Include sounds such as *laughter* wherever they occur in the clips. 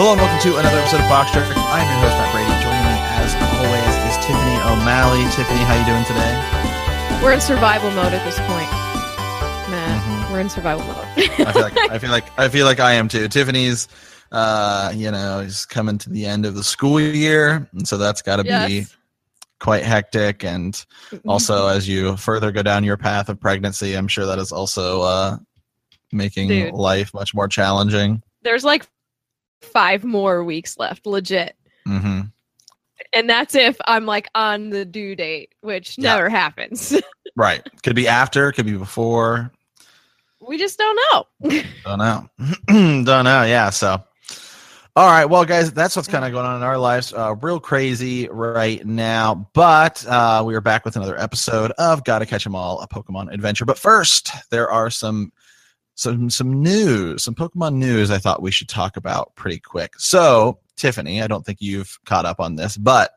Hello and welcome to another episode of Box Trek. I'm your host Matt Brady. Joining me, as always, is Tiffany O'Malley. Tiffany, how you doing today? We're in survival mode at this point. Matt, Mhm. we're in survival mode. I feel like *laughs* I feel like I feel like I am too. Tiffany's, uh, you know, is coming to the end of the school year, and so that's got to be quite hectic. And also, as you further go down your path of pregnancy, I'm sure that is also uh, making Dude. life much more challenging. There's like five more weeks left, legit. hmm And that's if I'm like on the due date, which Yeah. never happens. *laughs* Right. Could be after. Could be before. we just don't know. *laughs* Don't know. *clears throat* Don't know. Yeah. So, all right. Well, guys, that's what's kind of going on in our lives. Uh, real crazy right now. But uh, we are back with another episode of Gotta Catch 'Em All, a Pokemon adventure. But first, there are some some some news, some Pokemon news. I thought we should talk about pretty quick. So, Tiffany, I don't think you've caught up on this, but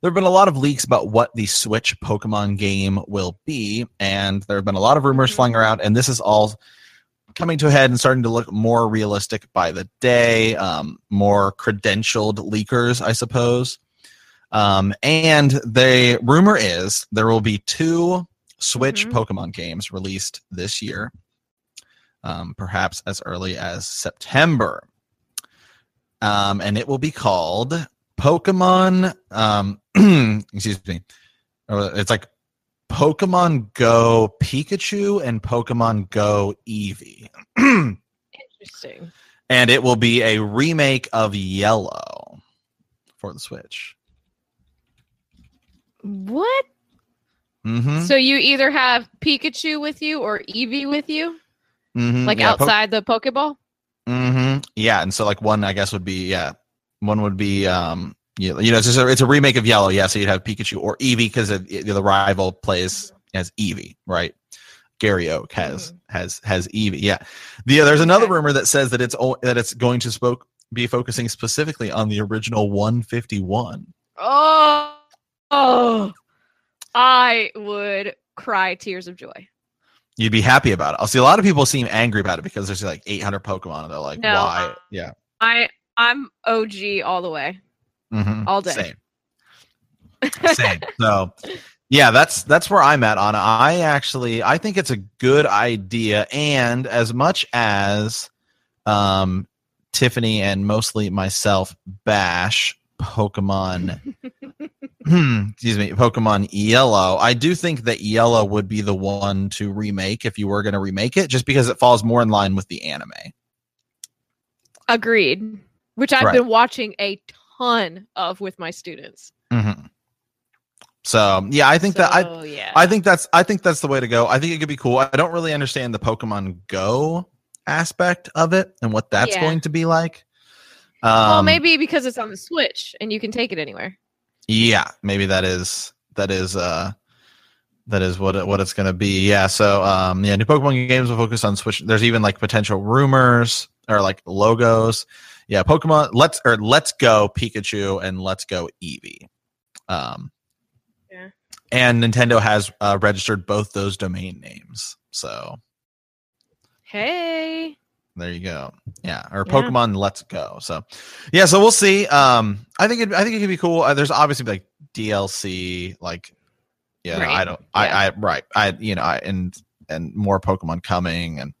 there have been a lot of leaks about what the Switch Pokemon game will be, and there have been a lot of rumors Mhm. flying around, and this is all coming to a head and starting to look more realistic by the day, um, more credentialed leakers, I suppose. Um, and the rumor is there will be two Switch Mhm. Pokemon games released this year, um, perhaps as early as September. Um, and it will be called Pokemon. Um, *clears throat* excuse me. Uh, It's like Pokemon Go Pikachu and Pokemon Go Eevee. Interesting. *clears throat* and it will be a remake of Yellow for the Switch. What? Mm-hmm. So you either have Pikachu with you or Eevee with you, mm-hmm. like outside the Pokeball? mm-hmm. Yeah, and so like one, I guess, would be yeah, one would be um, you, you know, it's just a, it's a remake of Yellow. Yeah, so you'd have Pikachu or Eevee because the rival plays as Eevee, right? Gary Oak has has has Eevee. Yeah, the there's another Okay. rumor that says that it's that it's going to spoke be focusing specifically on the original 151. Oh, oh, I would cry tears of joy. you'd be happy about it. I'll see a lot of people seem angry about it because there's like 800 Pokemon. And they're like, No, why? uh, Yeah. I I'm OG all the way. Mhm. all day. Same. Same. *laughs* so, yeah, that's that's where I'm at on. I actually I think it's a good idea, and as much as um, Tiffany and mostly myself bash Pokemon, *laughs* excuse me, Pokemon Yellow, I do think that Yellow would be the one to remake if you were going to remake it, just because it falls more in line with the anime. Agreed. Which I've Right. been watching a ton of with my students. hmm So yeah, I think that I So, yeah. I think that's I think that's the way to go. I think it could be cool. I don't really understand the Pokemon Go aspect of it and what that's Yeah. going to be like. Um, well, maybe because it's on the Switch and you can take it anywhere. Yeah, maybe that is that is uh that is what it, what it's going to be. Yeah. So um yeah, new Pokemon games will focus on Switch. There's even like potential rumors or like logos. Yeah, Pokemon Let's or Let's Go Pikachu and Let's Go Eevee. Um Yeah. and Nintendo has uh, registered both those domain names. So Hey. There you go. Yeah, or Yeah. Pokemon Let's Go. So yeah, so we'll see. Um, I think it, I think it could be cool. Uh, there's obviously like DLC, like yeah, Right. I don't, Yeah. I, I right, I you know, I, and and more Pokemon coming and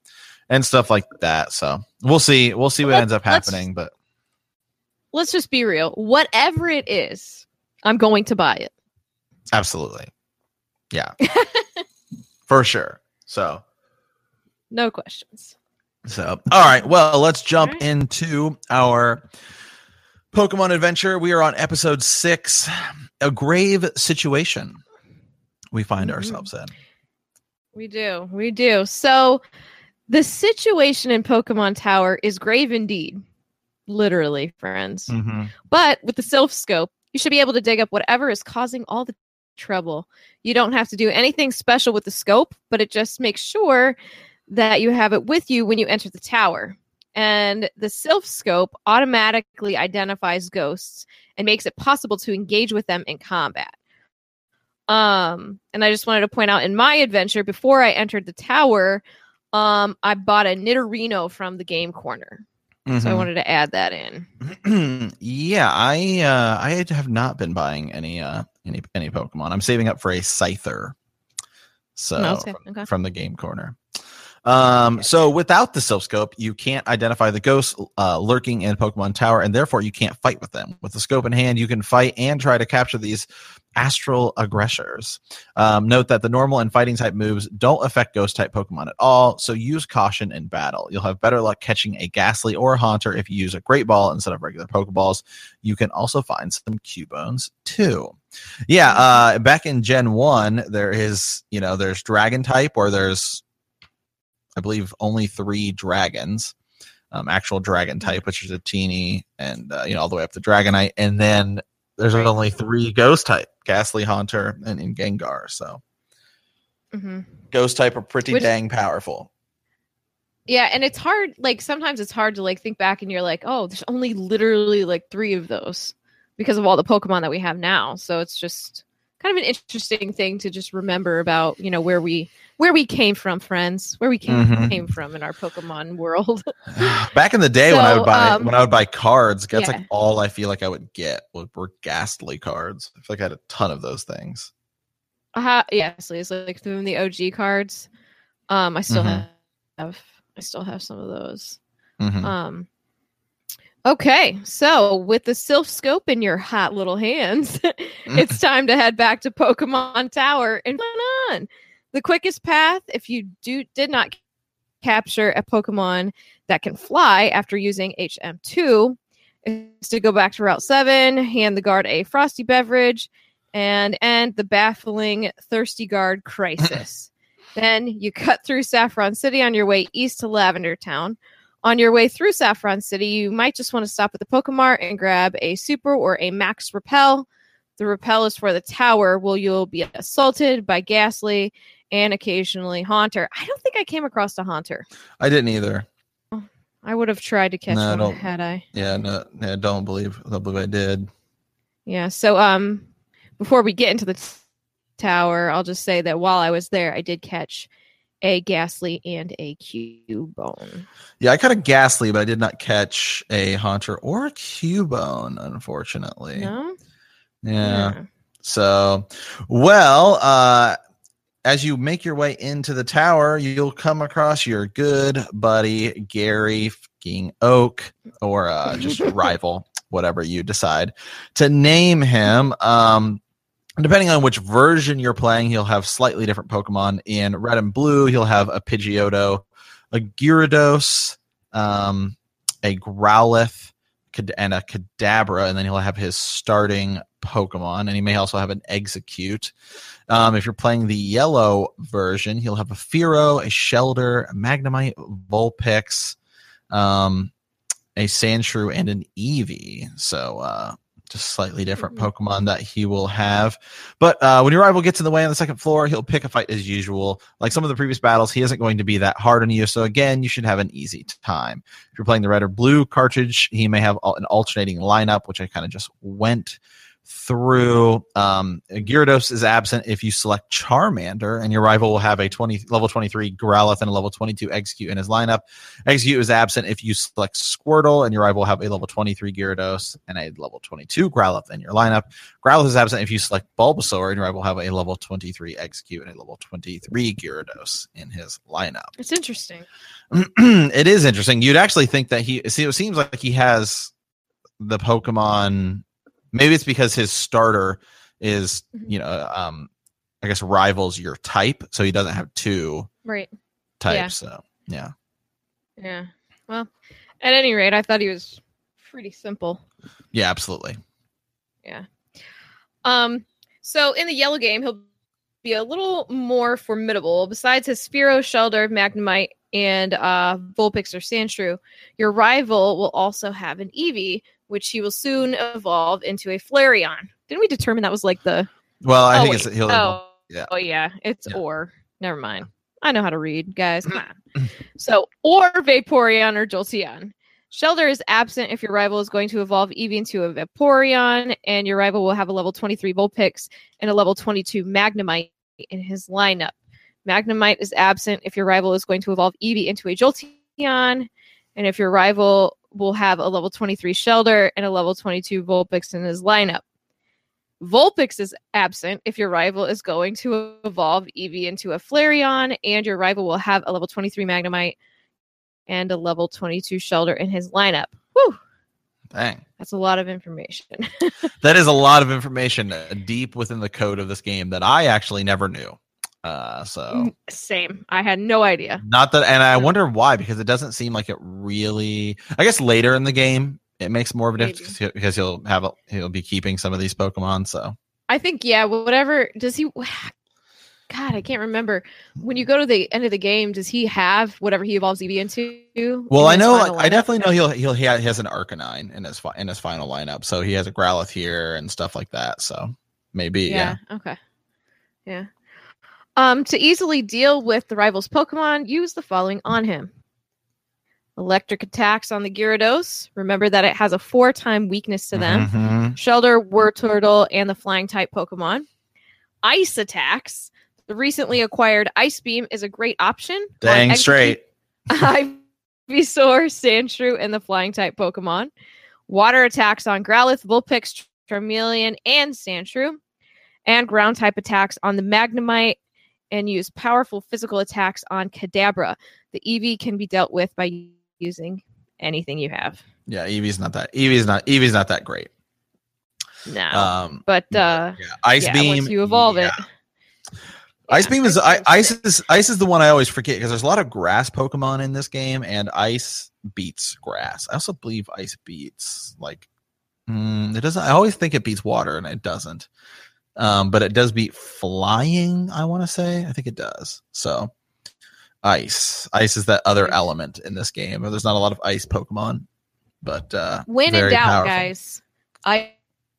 and stuff like that. So we'll see. We'll see what Let's- ends up let's- happening. But Let's just be real. Whatever it is, I'm going to buy it. absolutely, yeah, *laughs* for sure. So No questions. So, all right. Well, let's jump right. into our Pokemon adventure. We are on episode six, a grave situation we find Mhm. ourselves in. We do. We do. So the situation in Pokemon Tower is grave indeed. Literally, friends. Mm-hmm. But with the Silph Scope, you should be able to dig up whatever is causing all the trouble. You don't have to do anything special with the scope, but it just makes sure that you have it with you when you enter the tower. And the Silph Scope automatically identifies ghosts and makes it possible to engage with them in combat. Um, and I just wanted to point out in my adventure before I entered the tower, um, I bought a Nidorino from the game corner. So Mm-hmm. I wanted to add that in. *clears throat* yeah, I uh, I have not been buying any uh, any any Pokemon. I'm saving up for a Scyther. So No, okay, okay. from the game corner. Um, so without the Silph Scope, you can't identify the ghosts uh, lurking in Pokemon Tower, and therefore you can't fight with them. With the scope in hand, you can fight and try to capture these astral aggressors. Um, note that the normal and fighting type moves don't affect ghost type Pokemon at all, so use caution in battle. You'll have better luck catching a Gastly or a Haunter if you use a Great Ball instead of regular Pokeballs. You can also find some Cubones too. Yeah, uh, back in Gen 1, there is, you know, there's Dragon type or there's I believe only three dragons, um, actual dragon type, which is Dratini and uh, you know all the way up to Dragonite, and then there's Right. only three ghost type: Gastly, Haunter, and, and Gengar. So hmm ghost type are pretty Which- dang powerful. Yeah, and it's hard. Like sometimes it's hard to like think back, and you're like, oh, there's only literally like three of those because of all the Pokemon that we have now. So it's just kind of an interesting thing to just remember about you know where we where we came from, friends, where we came Mhm. came from in our Pokemon world. *sighs* Back in the day when I would buy um, when I would buy cards, that's yeah. like all I feel like I would get were, were Gastly cards. I feel like I had a ton of those things. uh, yes, it's like from the OG cards. Um, I still Mhm. have I still have some of those. Mhm. Um Okay, so with the Silph Scope in your hot little hands, *laughs* it's mm. time to head back to Pokemon Tower and run on. The quickest path, if you do did not capture a Pokemon that can fly after using HM2, is to go back to Route 7, hand the guard a frosty beverage, and end the baffling thirsty guard crisis. *laughs* then you cut through Saffron City on your way east to Lavender Town. On your way through Saffron City, you might just want to stop at the Pokemart and grab a Super or a Max Repel. The Repel is for the tower, where you'll be assaulted by Gastly and occasionally Haunter. I don't think I came across a Haunter. I didn't either. I would have tried to catch No, I one don't- had I. Yeah, no, I don't believe. I don't believe I did. Yeah. So um, before we get into the t- tower, I'll just say that while I was there, I did catch a Gastly and a Cubone. Yeah, I caught a Gastly, but I did not catch a Haunter or a Cubone, unfortunately. No. Yeah. So, well, uh, as you make your way into the tower, you'll come across your good buddy Gary fucking Oak, or uh, just *laughs* rival, whatever you decide to name him. Um, depending on which version you're playing, he'll have slightly different Pokemon. In Red and Blue, he'll have a Pidgeotto, a Gyarados, um, a Growlithe, and a Kadabra, and then he'll have his starting Pokemon, and he may also have an Exeggcute. Um, if you're playing the yellow version, he'll have a Spearow, a Shellder, a Magnemite, Vulpix, um, a Sandshrew, and an Eevee. So uh, just slightly different Mhm. Pokemon that he will have. But uh, when your rival gets in the way on the second floor, he'll pick a fight as usual. Like some of the previous battles, he isn't going to be that hard on you. So again, you should have an easy time. If you're playing the red or blue cartridge, he may have an alternating lineup, which I kind of just went through. Um, Gyarados is absent if you select Charmander, and your rival will have a 20 level 23 Growlithe and a level 22 Exeggcute in his lineup. Exeggcute is absent if you select Squirtle, and your rival will have a level 23 Gyarados and a level 22 Growlithe in your lineup. Growlithe is absent if you select Bulbasaur, and your rival will have a level 23 Exeggcute and a level 23 Gyarados in his lineup. It's interesting. *clears throat* it is interesting. You'd actually think that he see it seems like he has the Pokemon maybe it's because his starter is, Mhm. you know, um I guess rivals your type, so he doesn't have two Right. types. Yeah. So yeah. Yeah. Well, at any rate, I thought he was pretty simple. Yeah, absolutely. Yeah. Um, so in the yellow game, he'll be a little more formidable. Besides his Spearow, Shellder, Magnemite, and uh, Vulpix or Sandshrew, your rival will also have an Eevee, which he will soon evolve into a Flareon. Didn't we determine that was like the? Well, I oh, think wait. it's he'll. oh, yeah. Oh yeah, it's Yeah. or. Never mind. I know how to read, guys. Come *clears throat* on. so or Vaporeon or Jolteon. Shellder is absent if your rival is going to evolve Eevee into a Vaporeon, and your rival will have a level 23 Vulpix and a level 22 Magnemite in his lineup. Magnemite is absent if your rival is going to evolve Eevee into a Jolteon, and if your rival will have a level 23 Shellder and a level 22 Vulpix in his lineup. Vulpix is absent if your rival is going to evolve Eevee into a Flareon, and your rival will have a level 23 Magnemite and a level 22 Shellder in his lineup. Whew, Dang. that's a lot of information. *laughs* That is a lot of information uh, deep within the code of this game that I actually never knew. Uh, so Same. I had no idea. not that, and I wonder why because it doesn't seem like it really. I guess later in the game it makes more of a difference because he'll- because he'll have a, he'll be keeping some of these Pokemon. So I think, yeah, whatever. Does he. *sighs* God, I can't remember. When you go to the end of the game, does he have whatever he evolves Eevee into? well, in I know I lineup? definitely know he'll he'll he has an Arcanine in his fi- in his final lineup. So he has a Growlithe here and stuff like that. So maybe yeah. Yeah. Okay. Yeah. Um, to easily deal with the rival's Pokemon, use the following on him. Electric attacks on the Gyarados. Remember that it has a four-time weakness to them. Mhm. Shellder, Wartortle, and the flying type Pokemon. Ice attacks. The recently acquired Ice Beam is a great option. on Dang straight. *laughs* Ivysaur, Sandshrew, and the flying type Pokemon. Water attacks on Growlithe, Vulpix, Charmeleon, and Sandshrew. And ground type attacks on the Magnemite and use powerful physical attacks on Kadabra. The Eevee can be dealt with by using anything you have. Yeah, Eevee's not that. Eevee's not. Eevee's not that great. No. Um, but uh yeah, Ice yeah, Beam. once you evolve yeah. it. Ice Beam is Ice I, ice is ice is the one I always forget because there's a lot of grass Pokemon in this game, and ice beats grass. I also believe ice beats like mm, it doesn't. I always think it beats water, and it doesn't. Um, but it does beat flying. I want to say. I think it does. So ice, ice is that other element in this game. There's not a lot of ice Pokemon, but uh, When in doubt, powerful. guys.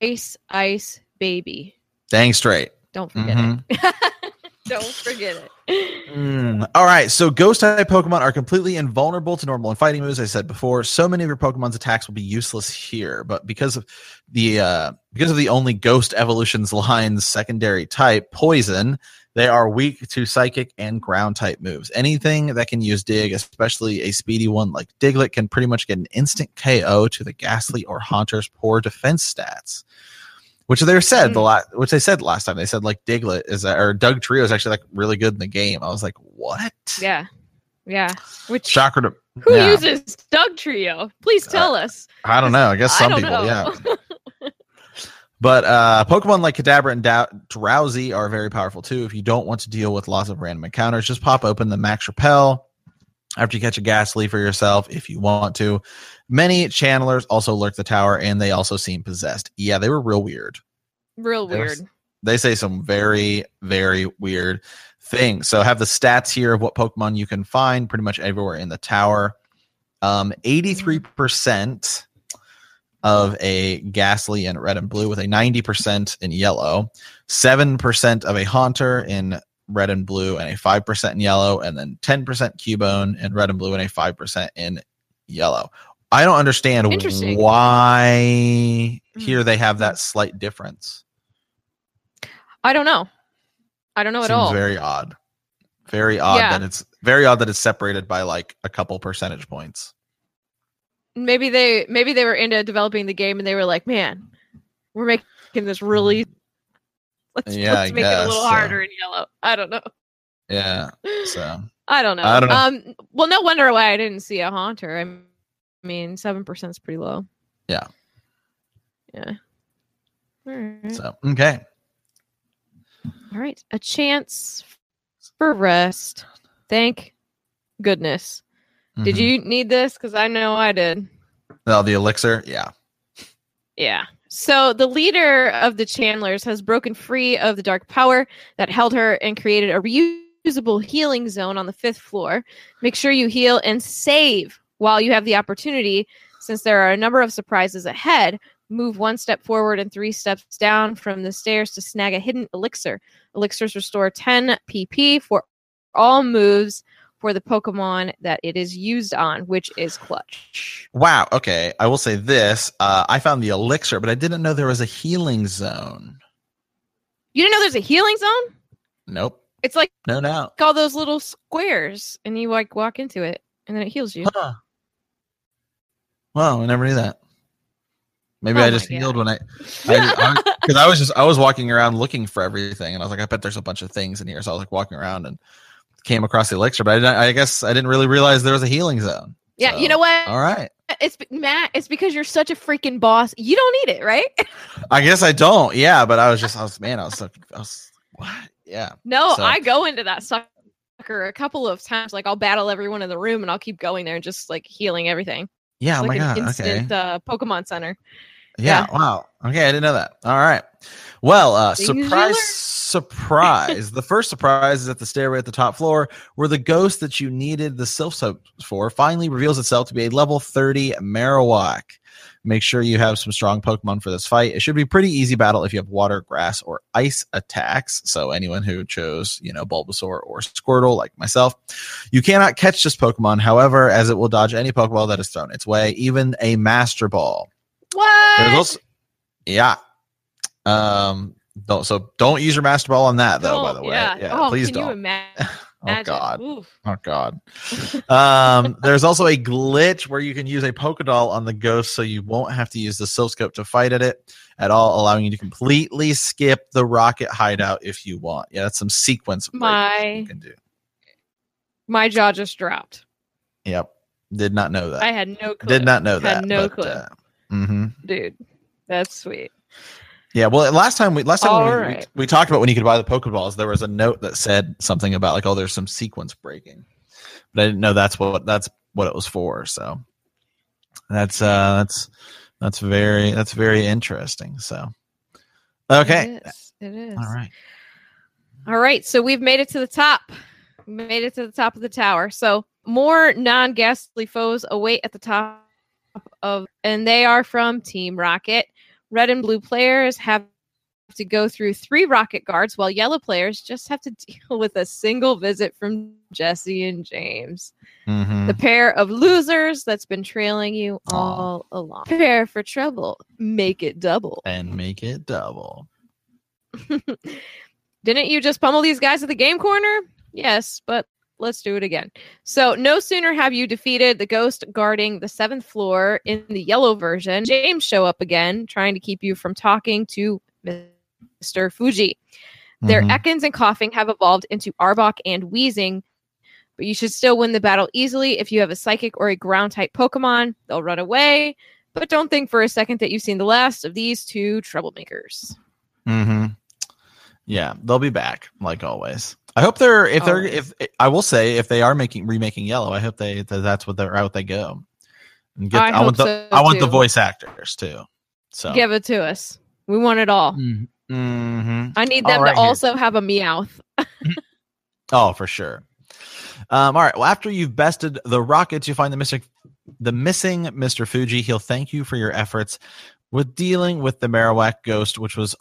Ice, ice, baby. Dang straight. Don't forget Mhm. it. *laughs* Don't forget it. Mm, All right, so ghost type Pokemon are completely invulnerable to normal and fighting moves. I said before, so many of your Pokemon's attacks will be useless here, but because of the uh, because of the only Ghost Evolutions line's secondary type, Poison, they are weak to Psychic and Ground type moves. Anything that can use Dig, especially a speedy one like Diglett, can pretty much get an instant KO to the Gastly or Haunter's poor defense stats. Which they said the Mm. last, which they said last time. They said like Diglett is or Dugtrio is actually like really good in the game. I was like, what? Yeah. Yeah. Which Shocker to who yeah. uses Dugtrio? Please tell us. I don't know. I guess *laughs* some don't people, know. yeah. *laughs* But uh, Pokemon like Kadabra and Dow- Drowzee are very powerful too. If you don't want to deal with lots of random encounters, just pop open the Max Repel after you catch a Gastly for yourself if you want to. Many channelers also lurk the tower and they also seem possessed. Yeah, they were real weird. Real There weird. was- They say some very, very weird things. So I have the stats here of what Pokemon you can find pretty much everywhere in the tower. Um, 83% of a Gastly in red and blue with a 90% in yellow, 7% of a Haunter in red and blue and a 5% in yellow, and then 10% Cubone in red and blue and a 5% in yellow. I don't understand why here they have that slight difference. I don't know. I don't know at all. very odd. Very odd Yeah. that it's very odd that it's separated by like a couple percentage points. maybe they maybe they were into developing the game and they were like, man, we're making this really let's, Yeah, let's make it a little so. harder in yellow. I don't know. Yeah. So *laughs* I don't know. I don't know. Um well no wonder why I didn't see a haunter. I mean seven percent is pretty low. Yeah. Yeah. All right. so okay. All right. A chance for rest. Thank goodness. Did Mhm. you need this? Because I know I did. Oh, the elixir. Yeah. Yeah. So the leader of the Channelers has broken free of the dark power that held her and created a reusable healing zone on the fifth floor. Make sure you heal and save while you have the opportunity, since there are a number of surprises ahead. Move one step forward and three steps down from the stairs to snag a hidden elixir. Elixirs restore 10 PP for all moves for the Pokemon that it is used on, which is Clutch. Wow. Okay. I will say this. Uh, I found the elixir, but I didn't know there was a healing zone. You didn't know there's a healing zone? Nope. It's like No doubt. all those little squares and you like walk into it and then it heals you. Huh. Wow. I never knew that. Maybe Oh I just healed when I, because *laughs* I was just I was walking around looking for everything, and I was like, I bet there's a bunch of things in here. So I was like walking around and came across the elixir, but I, I guess I didn't really realize there was a healing zone. yeah, So, you know what? All right. It's Matt, it's because you're such a freaking boss. You don't need it, right? *laughs* I guess I don't. Yeah, but I was just I was man, I was so I was what? Yeah. no, So- I go into that sucker a couple of times. Like I'll battle everyone in the room and I'll keep going there and just like healing everything. Yeah. It's oh like my an god. instant Okay. uh, Pokemon Center. Yeah, Wow. Okay, I didn't know that. All right. Well, uh, Things surprise, surprise. the first surprise is at the stairway at the top floor, where the ghost that you needed the Silph Scope for finally reveals itself to be a level 30 Marowak. Make sure you have some strong Pokemon for this fight. It should be a pretty easy battle if you have water, grass, or ice attacks. So anyone who chose, you know, Bulbasaur or Squirtle, like myself, you cannot catch this Pokemon. However, as it will dodge any Pokeball that is thrown its way, even a Master Ball. What? There's also, yeah. Um. Don't so don't use your master ball on that though. by Don't- the way, yeah. yeah. oh, please don't. *laughs* imagine? oh God. Oof. Oh God. *laughs* um. There's also a glitch where you can use a Pokédoll on the ghost, so you won't have to use the Silph to fight at it at all, allowing you to completely skip the rocket hideout if you want. Yeah, that's some sequence My- you can do. My jaw just dropped. Yep. Did not know that. I had no clue. Did not know Had that. no but, clue. Uh, mhm. Dude, that's sweet. Yeah, well, last time we last time we, right. we, we talked about when you could buy the Pokeballs, there was a note that said something about like, oh, there's some sequence breaking, but I didn't know that's what that's what it was for. So that's uh that's that's very that's very interesting. So okay, It is. It is. all right, All right, so we've made it to the top. We made it to the top of the tower. So more non-ghastly foes await at the top of, and they are from Team Rocket. Red and blue players have to go through three rocket guards, while yellow players just have to *laughs* deal with a single visit from Jessie and James, Mhm. the pair of losers that's been trailing you all along. Prepare for trouble. Make it double. and make it double. *laughs* Didn't you just pummel these guys at the game corner? Yes, but let's do it again. So, no sooner have you defeated the ghost guarding the seventh floor in the yellow version, James show up again, trying to keep you from talking to Mr. Fuji. Their Mhm. Ekans and Koffing have evolved into Arbok and Wheezing, but you should still win the battle easily if you have a psychic or a ground type Pokemon. They'll run away, but don't think for a second that you've seen the last of these two troublemakers. Mm-hmm. Yeah, they'll be back like always. I hope they're if they're Always. if I will say if they are making remaking Yellow, I hope they that that's what the route they go. And get, I I, want the so, I want the voice actors too. So Give it to us. We want it all. Mm-hmm. I need them right to here. also have a Meowth. *laughs* Oh, for sure. Um, all right. Well, after you've bested the rockets, you find the missing the missing Mr. Fuji. He'll thank you for your efforts with dealing with the Marowak ghost, which was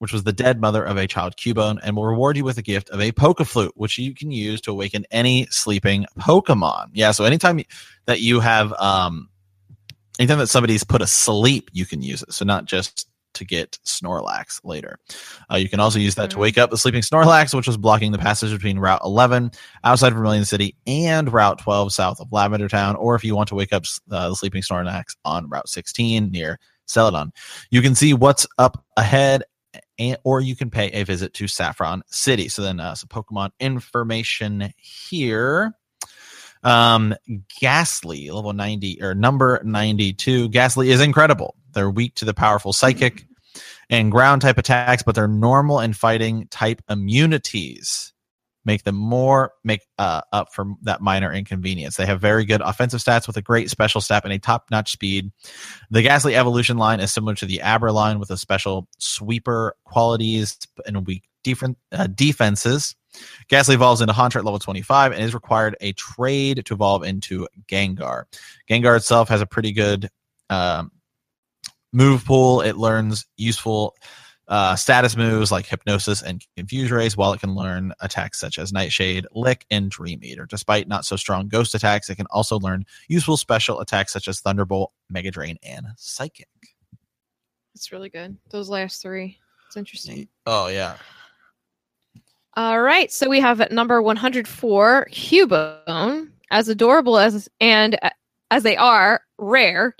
which was the dead mother of a child Cubone, and will reward you with a gift of a Pokeflute, which you can use to awaken any sleeping Pokemon. Yeah, so anytime that you have um anytime that somebody's put asleep, you can use it. So not just to get Snorlax later. Uh, you can also use that to Mhm. wake up the sleeping Snorlax, which was blocking the passage between Route 11 outside of Vermilion City and Route 12 south of Lavender Town, or if you want to wake up uh, the sleeping Snorlax on Route 16 near Celadon. You can see what's up ahead, and, or you can pay a visit to Saffron City. So then, uh, some Pokemon information here. Um, Gastly, level 90 or number 92. Gastly is incredible. They're weak to the powerful psychic and ground type attacks, but they're normal and fighting type immunities. Make them more make uh, up for that minor inconvenience. They have very good offensive stats with a great special stat and a top-notch speed. The Gastly evolution line is similar to the Abra line with a special sweeper qualities and weak different uh, defenses. Gastly evolves into Haunter at level 25 and is required a trade to evolve into Gengar. Gengar itself has a pretty good um, move pool. It learns useful uh, status moves like Hypnosis and Confuse Rays, while it can learn attacks such as Nightshade, Lick, and Dream Eater. Despite not so strong ghost attacks, it can also learn useful special attacks such as Thunderbolt, Mega Drain, and Psychic. It's really good. Those last three. It's interesting. Oh, yeah. All right. So we have at number 104, Cubone. As adorable as and uh, as they are, rare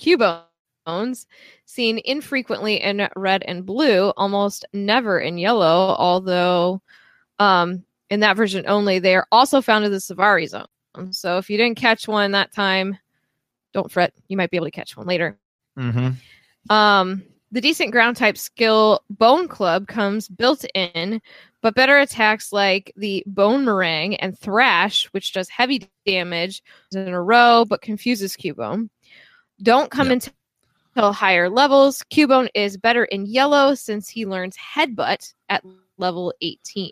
Seen infrequently in red and blue, almost never in yellow, although um, in that version only, they are also found in the Safari zone. So if you didn't catch one that time, don't fret. You might be able to catch one later. Mm-hmm. Um, the decent ground type skill Bone Club comes built in, but better attacks like the Bonemerang and Thrash, which does heavy damage in a row but confuses Cubone, don't come Yep. Until higher levels. Cubone is better in yellow since he learns Headbutt at level 18.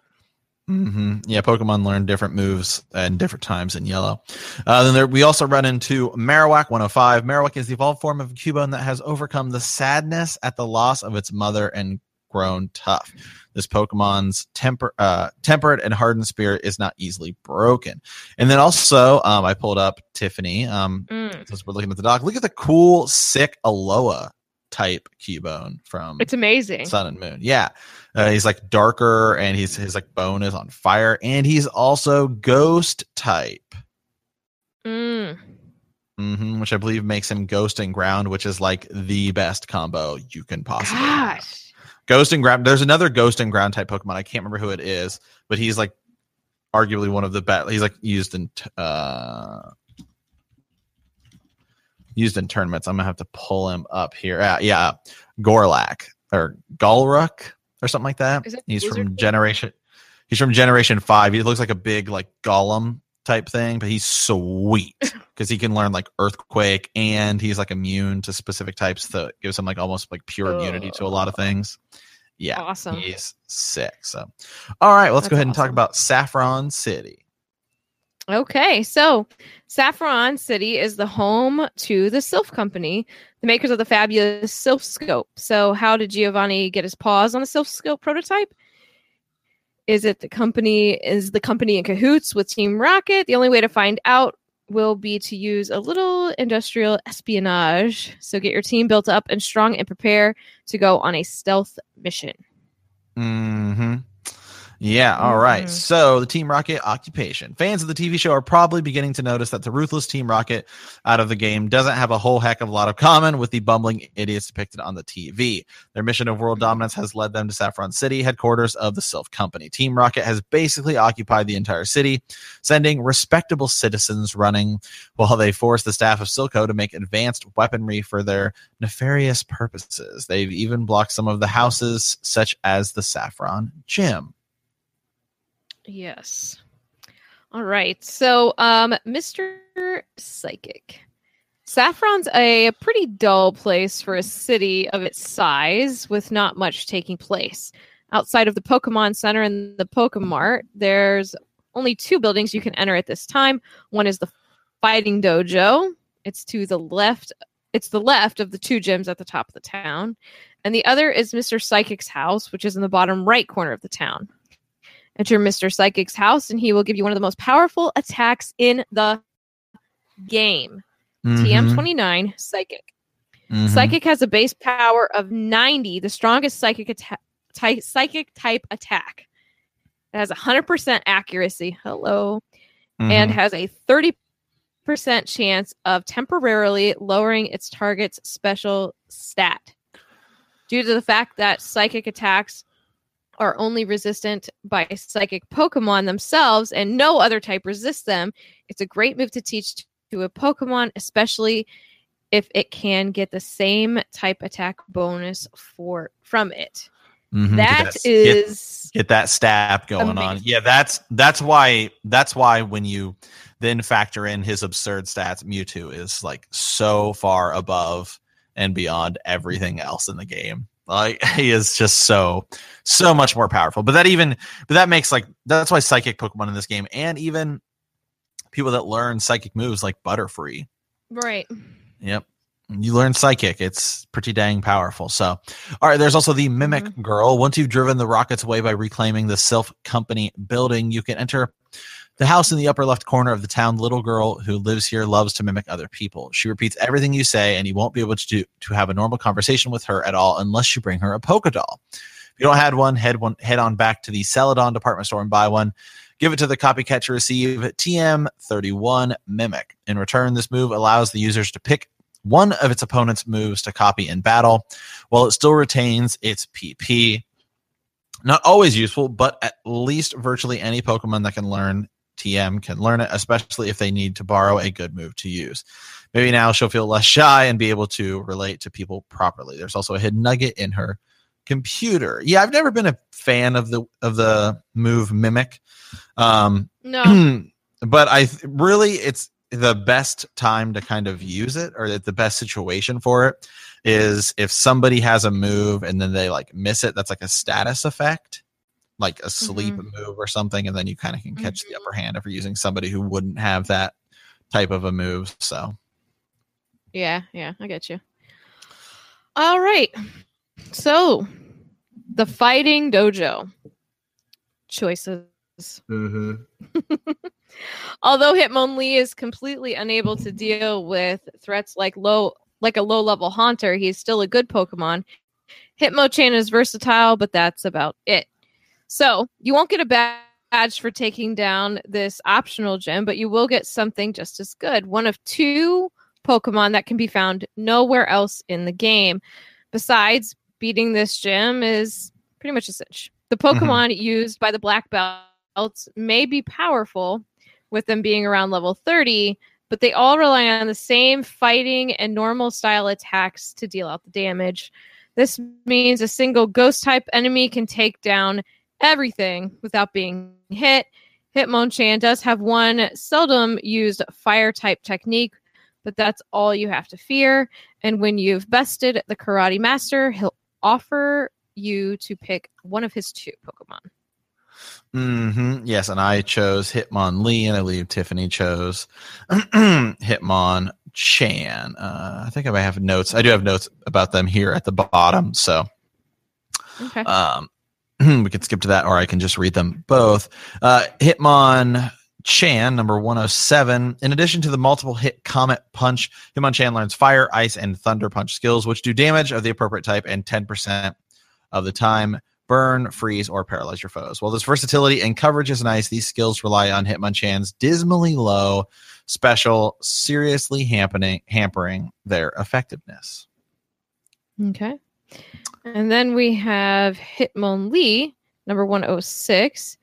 hmm Yeah, Pokemon learn different moves and different times in yellow. Uh, then there, we also run into Marowak 105. Marowak is the evolved form of Cubone that has overcome the sadness at the loss of its mother and grown tough. This Pokemon's temper, uh, tempered and hardened spirit is not easily broken. And then also, um, I pulled up Tiffany. Um, Mm. As we're looking at the doc, look at the cool, sick Alola type Cubone from It's amazing. Sun and Moon. Yeah, uh, he's like darker, and he's his like bone is on fire, and he's also ghost type, Mm. hmm which I believe makes him ghost and ground, which is like the best combo you can possibly. have. Gosh. Ghost and ground. There's another ghost and ground type Pokemon. I can't remember who it is, but he's like arguably one of the best. He's like used in t- uh used in tournaments. I'm gonna have to pull him up here. Uh, yeah, Gorlak or Golruk or something like that. it He's from? Generation. He's from Generation Five. He looks like a big like Golem type thing, but he's sweet *laughs* because he can learn like Earthquake and he's like immune to specific types that gives him like almost like pure immunity to a lot of things. Yeah, Awesome. he's sick. So, all right, let's That's go ahead and talk about Saffron City. Okay, so Saffron City is the home to the Silph Company, the makers of the fabulous Silph Scope. So, how did Giovanni get his paws on a Silph Scope prototype? Is it the company? Is the company in cahoots with Team Rocket? The only way to find out will be to use a little industrial espionage. So, get your team built up and strong and prepare to go on a stealth mission. hmm Yeah, all right. Mhm. So the Team Rocket occupation. Fans of the TV show are probably beginning to notice that the ruthless Team Rocket out of the game doesn't have a whole heck of a lot of common with the bumbling idiots depicted on the TV. Their mission of world dominance has led them to Saffron City, headquarters of the Silph Company. Team Rocket has basically occupied the entire city, sending respectable citizens running while they force the staff of Silph Co to make advanced weaponry for their nefarious purposes. They've even blocked some of the houses, such as the Saffron Gym. Yes. All right. So, um, Mr. Psychic. Saffron's a pretty dull place for a city of its size with not much taking place. Outside of the Pokemon Center and the Pokemart, there's only two buildings you can enter at this time. One is the Fighting Dojo. It's to the left. It's the left of the two gyms at the top of the town. And the other is Mr. Psychic's house, which is in the bottom right corner of the town. Enter Mr. Psychic's house, and he will give you one of the most powerful attacks in the game. Mm-hmm. TM29 Psychic. Mhm. Psychic has a base power of 90, the strongest psychic attack ty- psychic type attack. It has 100% accuracy. Hello. And Mhm. has a 30% chance of temporarily lowering its target's special stat. Due to the fact that psychic attacks are only resistant by psychic Pokemon themselves and no other type resists them, it's a great move to teach to a Pokemon, especially if it can get the same type attack bonus for from it. Mhm, That get is get that stab going on. Yeah, that's that's why that's why when you then factor in his absurd stats, Mewtwo is like so far above and beyond everything else in the game. Like *laughs* he is just so so much more powerful. But that even but that makes like that's why psychic Pokemon in this game and even people that learn psychic moves like Butterfree. right. Yep. You learn psychic. It's pretty dang powerful. So, all right, there's also the Mimic Mm-hmm. Girl. Once you've driven the rockets away by reclaiming the Silph Company building, you can enter the house in the upper left corner of the town. Little girl who lives here loves to mimic other people. She repeats everything you say, and you won't be able to do, to have a normal conversation with her at all unless you bring her a Pokédoll. If you don't have one, head one head on back to the Celadon department store and buy one. Give it to the copycat to receive TM31 Mimic. In return, this move allows the users to pick one of its opponent's moves to copy in battle, while it still retains its PP. Not always useful, but at least virtually any Pokemon that can learn TM can learn it, especially if they need to borrow a good move to use. Maybe now she'll feel less shy and be able to relate to people properly. There's also a hidden nugget in her computer. Yeah, I've never been a fan of the of the move Mimic. Um, No. *clears throat* but I th- really it's the best time to kind of use it or the best situation for it is if somebody has a move and then they like miss it that's like a status effect like a sleep move or something and then you kind of can catch the Mhm. upper hand if you're using somebody who wouldn't have that type of a move so Yeah, yeah, I get you. All right. So, the fighting dojo choices. *laughs* Although Hitmonlee is completely unable to deal with threats like low like a low level haunter, he's still a good Pokemon. Hitmonchan is versatile, but that's about it. So you won't get a badge for taking down this optional gym, but you will get something just as good. One of two Pokemon that can be found nowhere else in the game. Besides, beating this gym is pretty much a cinch. The mm-hmm. Pokemon used by the black belts may be powerful, with them being around level 30, but they all rely on the same fighting and normal style attacks to deal out the damage. This means a single ghost type enemy can take down everything without being hit. Hitmonchan does have one seldom used fire type technique, but that's all you have to fear. And when you've bested the karate master, he'll offer you to pick one of his two Pokemon. hmm Yes, and I chose Hitmonlee, and I believe Tiffany chose *clears throat* Hitmon Chan. Uh, I think I might have notes. I do have notes about them here at the bottom, so Okay. um, *clears throat* we can skip to that, or I can just read them both. Uh, Hitmon Chan, number 107. In addition to the multiple hit Comet Punch, Hitmonchan learns Fire, Ice, and Thunder Punch skills, which do damage of the appropriate type and 10% of the time burn, freeze, or paralyze your foes. While this versatility and coverage is nice, these skills rely on Hitmonchan's dismally low special, seriously hampering, hampering their effectiveness. Okay. And then we have Hitmonlee, number 106.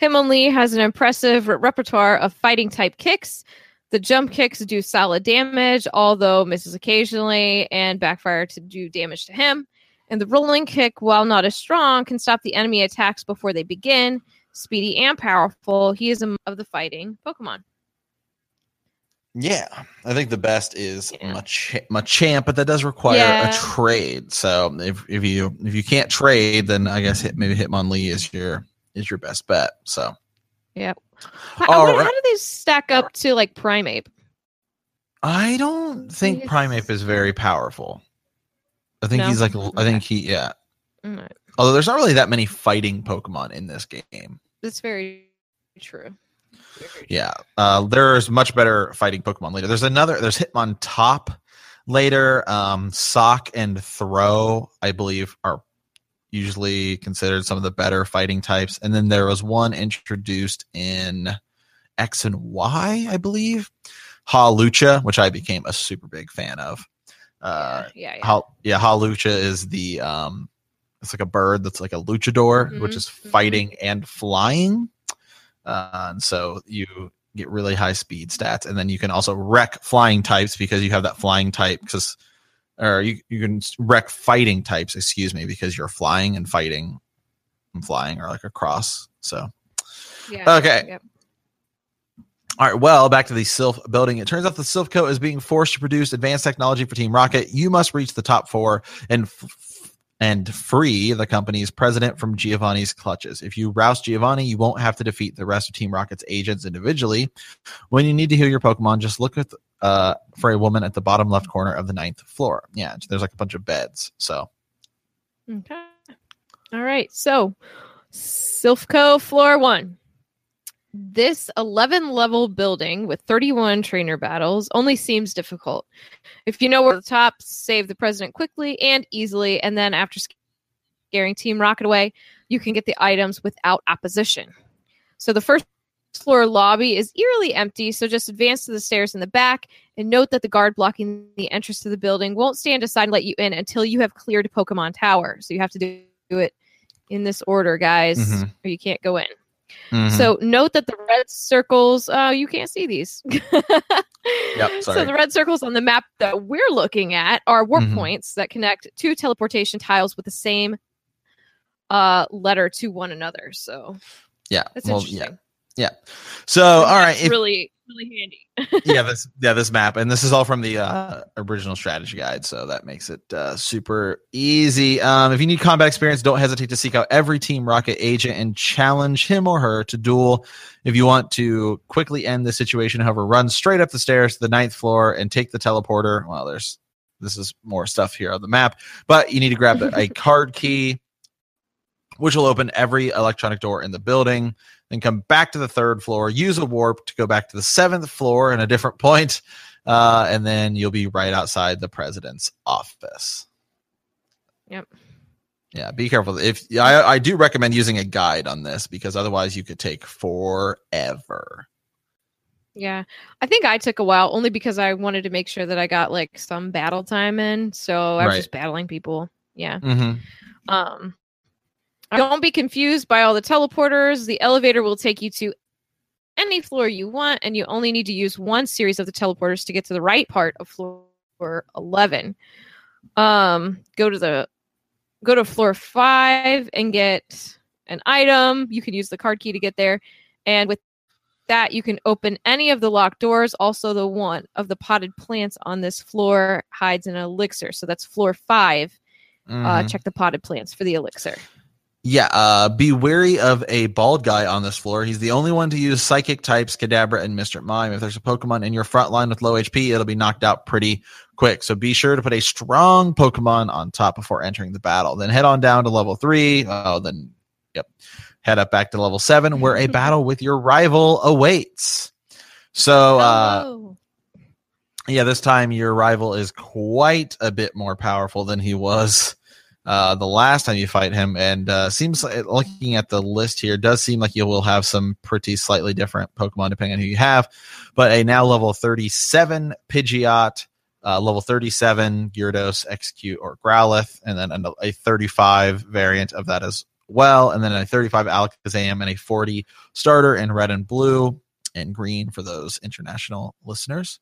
Hitmonlee has an impressive re- repertoire of fighting type kicks. The jump kicks do solid damage, although misses occasionally and backfire to do damage to him. And the rolling kick, while not as strong, can stop the enemy attacks before they begin. Speedy and powerful, he is of the fighting Pokemon. Yeah, I think the best is Yeah. Mach- Machamp, but that does require Yeah. a trade. So if, if you if you can't trade, then I guess hit, maybe Hitmonlee is your is your best bet. So How, how right. do they stack up to like Primeape? I don't think Yes. Primeape is very powerful. I think No? he's like I think he yeah. Mm, Although there's not really that many fighting Pokemon in this game. That's very true. Yeah, uh, there's much better fighting Pokemon later. There's another. There's Hitmon Top later. Um, Sawk and Throh, I believe, are usually considered some of the better fighting types. And then there was one introduced in X and Y, I believe, Hawlucha, which I became a super big fan of. Uh, yeah, yeah. Hal, yeah, Hawlucha is the um, it's like a bird that's like a luchador, which Mhm, is mhm. fighting and flying. Uh, and so you get really high speed stats, and then you can also wreck flying types because you have that flying type. Because or you you can wreck fighting types. Excuse me, because you're flying and fighting and flying or like a cross. So Yeah. Okay. Yep. All right. Well, back to the Silph building. It turns out the Silph Co. is being forced to produce advanced technology for Team Rocket. You must reach the top four and f- and free the company's president from Giovanni's clutches. If you rouse Giovanni, you won't have to defeat the rest of Team Rocket's agents individually. When you need to heal your Pokemon, just look at uh, for a woman at the bottom left corner of the ninth floor. Yeah, there's like a bunch of beds. So Okay. All right. So, Silph Co floor one. This 11 level building with 31 trainer battles only seems difficult. If you know where the top, save the president quickly and easily, and then after scaring Team Rocket away, you can get the items without opposition. So the first floor lobby is eerily empty, so just advance to the stairs in the back and note that the guard blocking the entrance to the building won't stand aside and let you in until you have cleared Pokemon Tower. So you have to do it in this order, guys, Mhm. or you can't go in. Mhm. So note that the red circles, uh, you can't see these. *laughs* Yep, sorry. So the red circles on the map that we're looking at are warp Mhm. points that connect two teleportation tiles with the same uh, letter to one another. So yeah, that's well, interesting. yeah, yeah. So all right, if, really really handy. yeah this *laughs* yeah this map and this is all from the uh, original strategy guide so that makes it uh, super easy. Um, if you need combat experience don't hesitate to seek out every team rocket agent and challenge him or her to duel. If you want to quickly end the situation however run straight up the stairs to the ninth floor and take the teleporter. Well there's this is more stuff here on the map but you need to grab a *laughs* card key which will open every electronic door in the building then come back to the third floor, use a warp to go back to the seventh floor in a different *laughs* point, uh, and then you'll be right outside the president's office. Yep. Yeah, be careful. If I, I do recommend using a guide on this because otherwise you could take forever. Yeah. I think I took a while only because I wanted to make sure that I got like some battle time in. So I was Right. just battling people. Yeah. Mm-hmm. Um, don't be confused by all the teleporters. The elevator will take you to any floor you want, and you only need to use one series of the teleporters to get to the right part of floor 11. Um, go to the go to floor five and get an item. You can use the card key to get there, and with that, you can open any of the locked doors. Also, the one of the potted plants on this floor hides an elixir, so that's floor 5 Mm-hmm. Uh, check the potted plants for the elixir. Yeah, uh, be wary of a bald guy on this floor. He's the only one to use psychic types, Kadabra and Mr. Mime. If there's a Pokemon in your front line with low HP, it'll be knocked out pretty quick. So be sure to put a strong Pokemon on top before entering the battle. Then head on down to level three. Oh, then, yep. Head up back to level seven, where a *laughs* battle with your rival awaits. So, uh, yeah, this time your rival is quite a bit more powerful than he was uh, the last time you fight him. And uh, seems like looking at the list here, does seem like you will have some pretty slightly different Pokemon depending on who you have. But a now level 37 Pidgeot, uh, level 37 Gyarados, Exeggcute, or Growlithe, and then a, a 35 variant of that as well. And then a 35 Alakazam and a 40 starter in red and blue and green for those international listeners.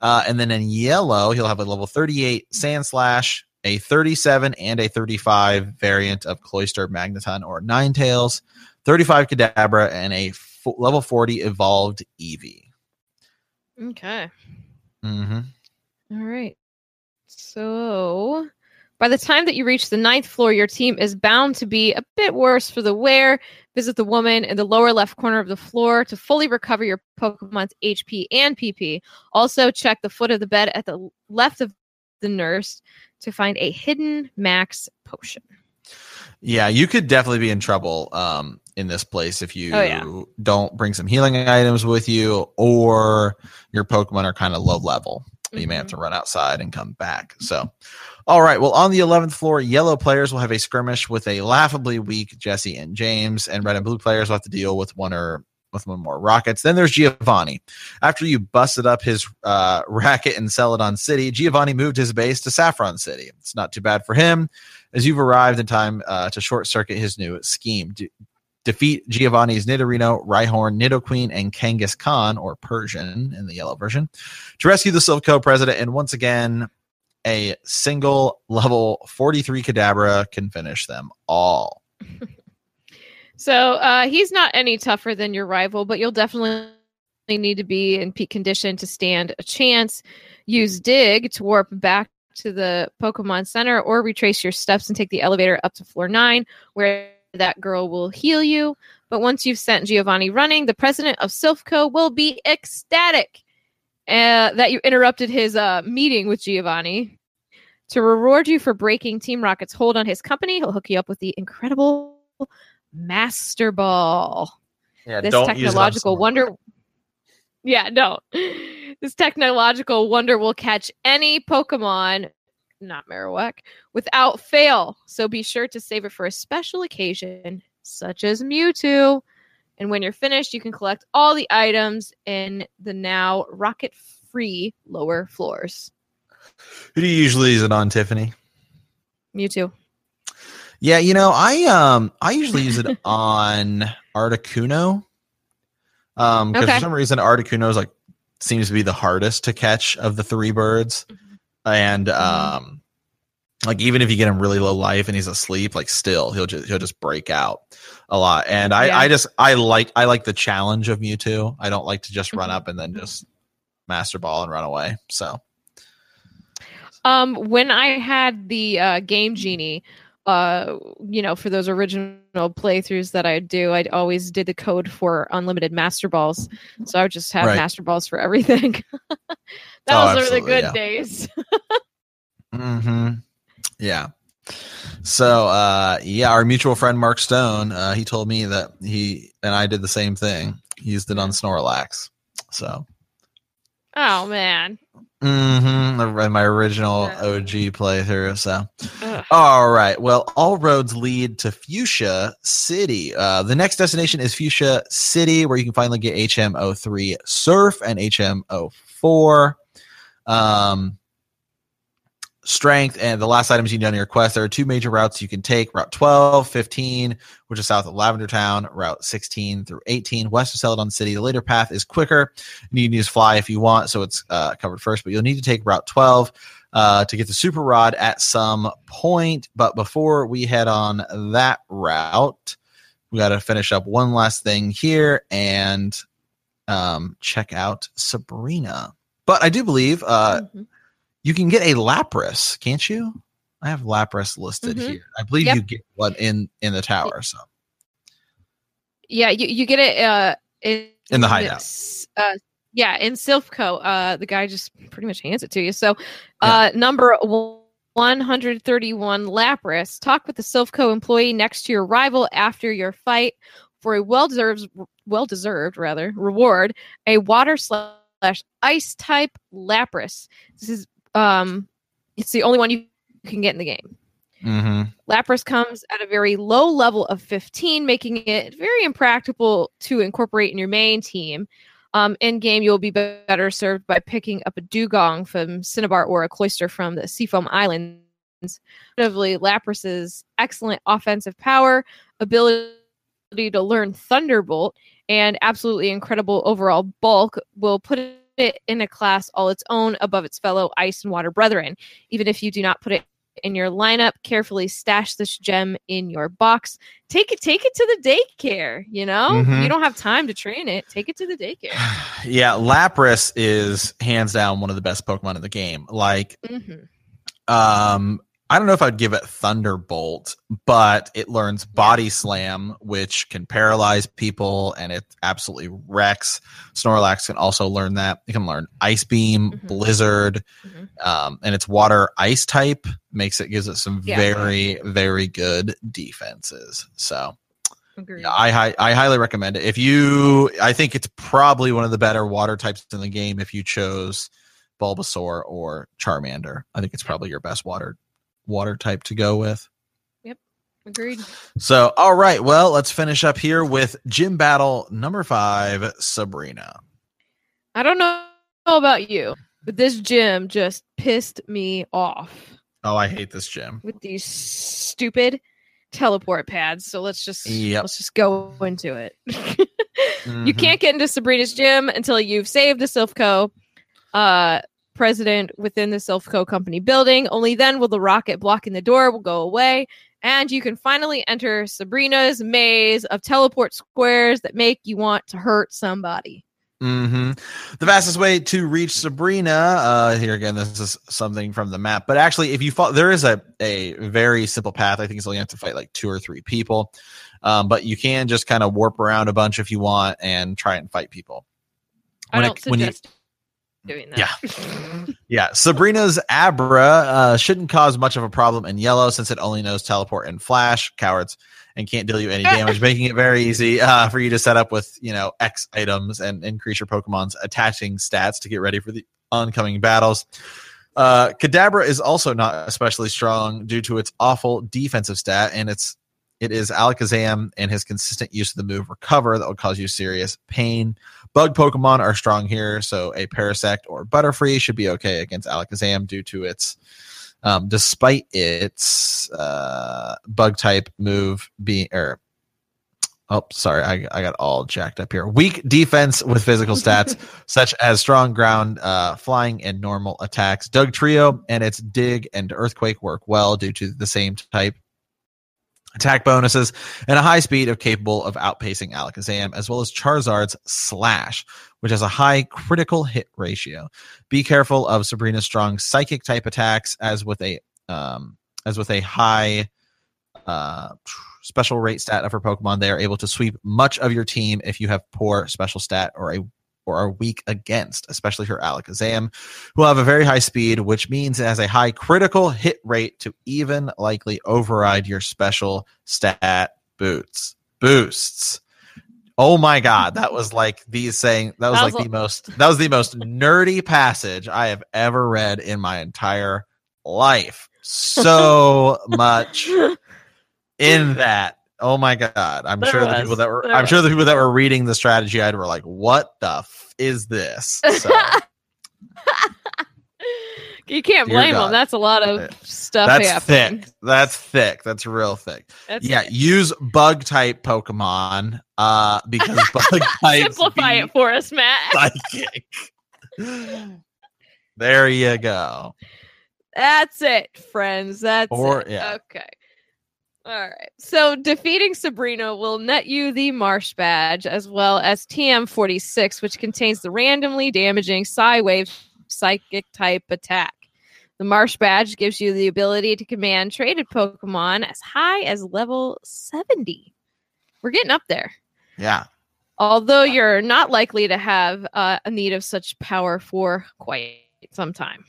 Uh, and then in yellow, he'll have a level 38 Sandslash, a 37 and a 35 variant of Cloyster, Magneton, or Ninetales, 35 Kadabra, and a f- level 40 evolved Eevee. Okay. Mm-hmm. All right. So by the time that you reach the ninth floor, your team is bound to be a bit worse for the wear. Visit the woman in the lower left corner of the floor to fully recover your Pokemon's HP and PP. Also, check the foot of the bed at the left of the nurse to find a hidden max potion. Yeah, you could definitely be in trouble um, in this place if you Oh, yeah. don't bring some healing items with you or your Pokemon are kind of low level. You may have Mhm. to run outside and come back. So, all right. Well, on the 11th floor, yellow players will have a skirmish with a laughably weak Jessie and James, and red and blue players will have to deal with one or with one more rockets. Then there's Giovanni. After you busted up his uh, *laughs* racket in Celadon City, Giovanni moved his base to Saffron City. It's not too bad for him, as you've arrived in time uh, to short circuit his new scheme. De- defeat Giovanni's Nidorino, Rhyhorn, Nidoqueen, and Kangaskhan, or Persian in the yellow version, to rescue the Silph Co president and once again a single level 43 Kadabra can finish them all. *laughs* So uh, he's not any tougher than your rival, but you'll definitely need to be in peak condition to stand a chance. Use Dig to warp back to the Pokemon Center or retrace your steps and take the elevator up to floor nine, where that girl will heal you. But once you've sent Giovanni running, the president of Silph Co will be ecstatic uh, that you interrupted his uh, meeting with Giovanni. To reward you for breaking Team Rocket's hold on his company, he'll hook you up with the incredible Master Ball. Yeah, this don't use it on technological wonder. Yeah, no. This technological wonder will catch any Pokemon, not Marowak, without fail. So be sure to save it for a special occasion, such as Mewtwo. And when you're finished, you can collect all the items in the now rocket free lower floors. Who do you usually use it on, Tiffany? Mewtwo. Yeah, you know, I um I usually use it *laughs* on Articuno. Um because Okay. for some reason Articuno is like seems to be the hardest to catch of the three birds. And um like even if you get him really low life and he's asleep, like still he'll just he'll just break out a lot. And I Yeah. I just I like I like the challenge of Mewtwo. I don't like to just run Mhm. up and then just master ball and run away. So Um, when I had the uh, Game Genie, uh, you know, for those original playthroughs that I do, I always did the code for unlimited Master Balls. So I would just have Right. Master Balls for everything. *laughs* that Oh, was really good yeah. days. hmm Yeah. So uh yeah, our mutual friend Mark Stone, uh he told me that he and I did the same thing. He used it on Snorlax. So Oh man. Mm-hmm, my original. OG playthrough. So Ugh. all right. Well, all roads lead to Fuchsia City. Uh, the next destination is Fuchsia City, where you can finally get HM03 Surf and HM04. Um, strength and the last items you need on your quest. There are two major routes you can take Route 12, 15, which is south of Lavender Town, Route 16 through 18, west of Celadon City. The later path is quicker. You can use fly if you want, so it's uh, covered first, but you'll need to take Route 12 uh, to get the super rod at some point. But before we head on that route, we got to finish up one last thing here and um, check out Sabrina. But I do believe uh, Mhm. You can get a Lapras, can't you? I have Lapras listed Mhm. here. I believe Yep. you get one in in the tower. So Yeah, you, you get it uh, in, In the hideout. Uh, yeah, in Silph Co, uh, the guy just pretty much hands it to you. So, uh, number one- 131 Lapras. Talk with the Silph Co employee next to your rival after your fight for a well-deserved, well-deserved rather reward. A water slash ice type Lapras. This is um, it's the only one you can get in the game. hmm Lapras comes at a very low level of 15, making it very impractical to incorporate in your main team. Um, in game, you'll be be- better served by picking up a Dewgong from Cinnabar or a Cloyster from the Seafoam Islands. Lapras's excellent offensive power, ability to learn Thunderbolt, and absolutely incredible overall bulk will put it in a class all its own above its fellow ice and water brethren. Even if you do not put it in your lineup, carefully stash this gem in your box. Take it, take it to the daycare. You know, Mhm. you don't have time to train it. Take it to the daycare. *sighs* Yeah, Lapras is hands down one of the best Pokemon in the game. Like hmm Um, I don't know if I'd give it Thunderbolt, but it learns Body Slam, which can paralyze people, and it absolutely wrecks. Snorlax can also learn that. It can learn Ice Beam, Mhm. Blizzard, Mhm. um, and its Water Ice type makes it gives it some Yeah. very very good defenses. So yeah, I I highly recommend it. If you, I think it's probably one of the better water types in the game. If you chose Bulbasaur or Charmander, I think it's probably your best water water type to go with. Yep. Agreed. So, all right, well, let's finish up here with gym battle number five, Sabrina. I don't know about you, but this gym just pissed me off Oh, I hate this gym. with these stupid teleport pads. So let's just Yep. let's just go into it. *laughs* You Mhm. can't get into Sabrina's gym until you've saved the Silph Co. Uh, president within the Silph Co company building. Only then will the rocket blocking the door will go away, and you can finally enter Sabrina's maze of teleport squares that make you want to hurt somebody. hmm The fastest way to reach Sabrina, uh, here again, this is something from the map, but actually, if you follow, there is a, a very simple path. I think it's only have to fight like two or three people, um, but you can just kind of warp around a bunch if you want and try and fight people. I When it- don't you- suggest doing that. Yeah, *laughs* yeah. Sabrina's Abra uh, shouldn't cause much of a problem in yellow since it only knows teleport and flash, cowards, and can't deal you any damage, *laughs* making it very easy uh, for you to set up with you know X items and increase your Pokemon's attaching stats to get ready for the oncoming battles. Uh, Kadabra is also not especially strong due to its awful defensive stat, and it's it is Alakazam and his consistent use of the move Recover that will cause you serious pain. Bug Pokemon are strong here, so a Parasect or Butterfree should be okay against Alakazam due to its, um, despite its uh, bug type move being, or oh, sorry, I, I got all jacked up here. Weak defense with physical stats *laughs* such as strong ground, uh, flying, and normal attacks. Dugtrio and its Dig and Earthquake work well due to the same type attack bonuses, and a high speed of capable of outpacing Alakazam, as well as Charizard's Slash, which has a high critical hit ratio. Be careful of Sabrina's strong psychic type attacks, as with a um, as with a high uh, special rate stat of her Pokemon. They are able to sweep much of your team if you have poor special stat or a or are weak against, especially her Alakazam, who have a very high speed, which means it has a high critical hit rate to even likely override your special stat boots boosts. Oh my god, that was like these saying that was That like was the most that was the most nerdy passage I have ever read in my entire life. So *laughs* much in that. Oh my god! I'm There sure the people that were I'm sure the people that were reading the strategy guide were like, "What the f- is this?" *laughs* So, you can't blame God. them. That's a lot of stuff that's happening. thick. That's thick. That's real thick. That's yeah, use bug type Pokemon uh because *laughs* bug types Simplify it for us, Matt. psychic. there you go. That's it, friends. That's Or- it. yeah. Okay. All right. So defeating Sabrina will net you the Marsh badge as well as TM46, which contains the randomly damaging Psywave psychic type attack. The Marsh badge gives you the ability to command traded Pokemon as high as level 70. We're getting up there. Yeah. Although you're not likely to have uh, a need of such power for quite some time.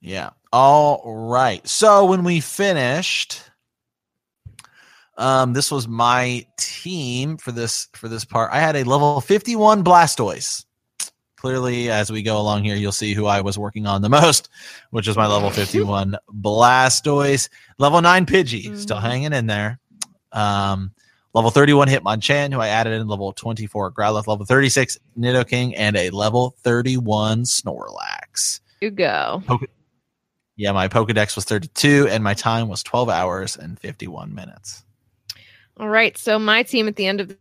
Yeah. All right. So when we finished, um, this was my team for this for this part. I had a level 51 Blastoise. Clearly, as we go along here, you'll see who I was working on the most, which is my level *laughs* 51 Blastoise. Level 9 Pidgey, still Mhm. hanging in there. Um, level 31 Hitmonchan, who I added in level 24 Growlithe, level 36 Nidoking, and a level 31 Snorlax. You go. Yeah, my Pokedex was 32 and my time was 12 hours and 51 minutes. All right. So my team at the end of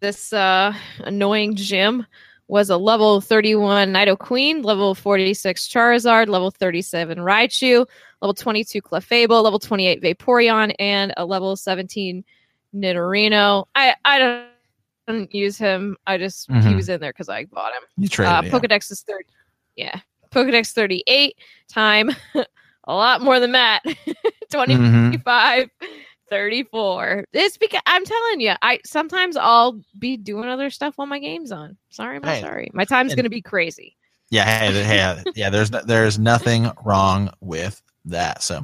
this uh, annoying gym was a level 31 Nidoqueen, level 46 Charizard, level 37 Raichu, level 22 Clefable, level 28 Vaporeon, and a level 17 Nidorino. I I don't, don't use him. I just he Mhm. was in there because I bought him. You traded Uh, yeah. Pokedex is 30. Yeah. Pokedex 38 time *laughs* a lot more than that. *laughs* 20 Mhm. 35 34 it's because i'm telling you i sometimes i'll be doing other stuff while my game's on sorry i'm Hey, sorry my time's and- gonna be crazy Yeah, hey, hey, yeah. There's no- there's nothing wrong with that. So,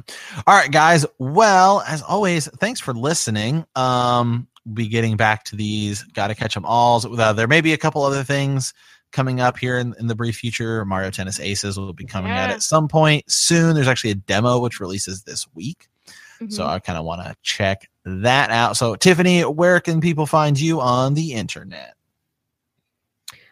all right, guys. Well, as always, thanks for listening. Um, we'll be getting back to these. Got to catch them all. Uh, there may be a couple other things coming up here in, in the brief future. Mario Tennis Aces will be coming out at some point soon. There's actually a demo which releases this week. So Mhm. I kind of want to check that out. So Tiffany, where can people find you on the internet?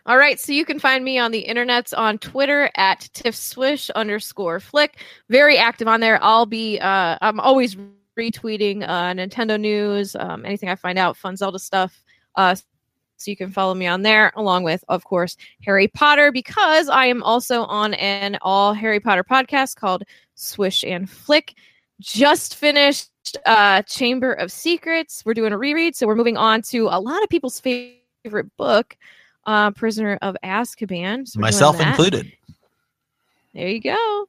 all right so you can find me on the internets on twitter at tiffswish underscore flick very active on there i'll be uh i'm always retweeting uh nintendo news um anything i find out fun zelda stuff uh So you can follow me on there, along with, of course, Harry Potter, because I am also on an all Harry Potter podcast called Swish and Flick. Just finished uh, Chamber of Secrets. We're doing a reread, so we're moving on to a lot of people's favorite book, uh, Prisoner of Azkaban. So Myself included. There you go.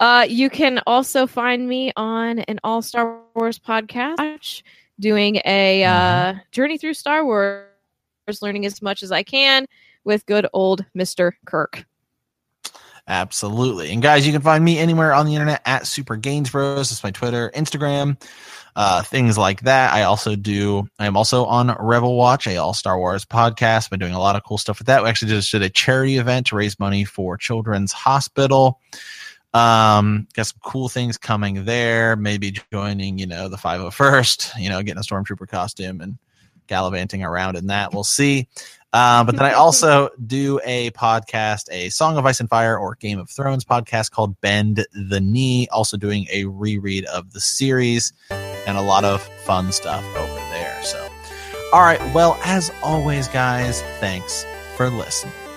Uh, you can also find me on an All Star Wars podcast, doing a uh, journey through Star Wars learning as much as I can with good old Mr. Kirk. Absolutely. And guys, you can find me anywhere on the internet at Super Gains Bros. That's my Twitter, Instagram, uh, things like that. I also do, I am also on Rebel Watch, a all Star Wars podcast. Been doing a lot of cool stuff with that. We actually just did a charity event to raise money for Children's Hospital. Um, got some cool things coming there. Maybe joining, you know, the 501st, you know, getting a stormtrooper costume and gallivanting around in that. We'll see. Uh, but then I *laughs* also do a podcast, a Song of Ice and Fire or Game of Thrones podcast called Bend the Knee. Also doing a reread of the series and a lot of fun stuff over there. So, all right. Well, as always, guys, thanks for listening.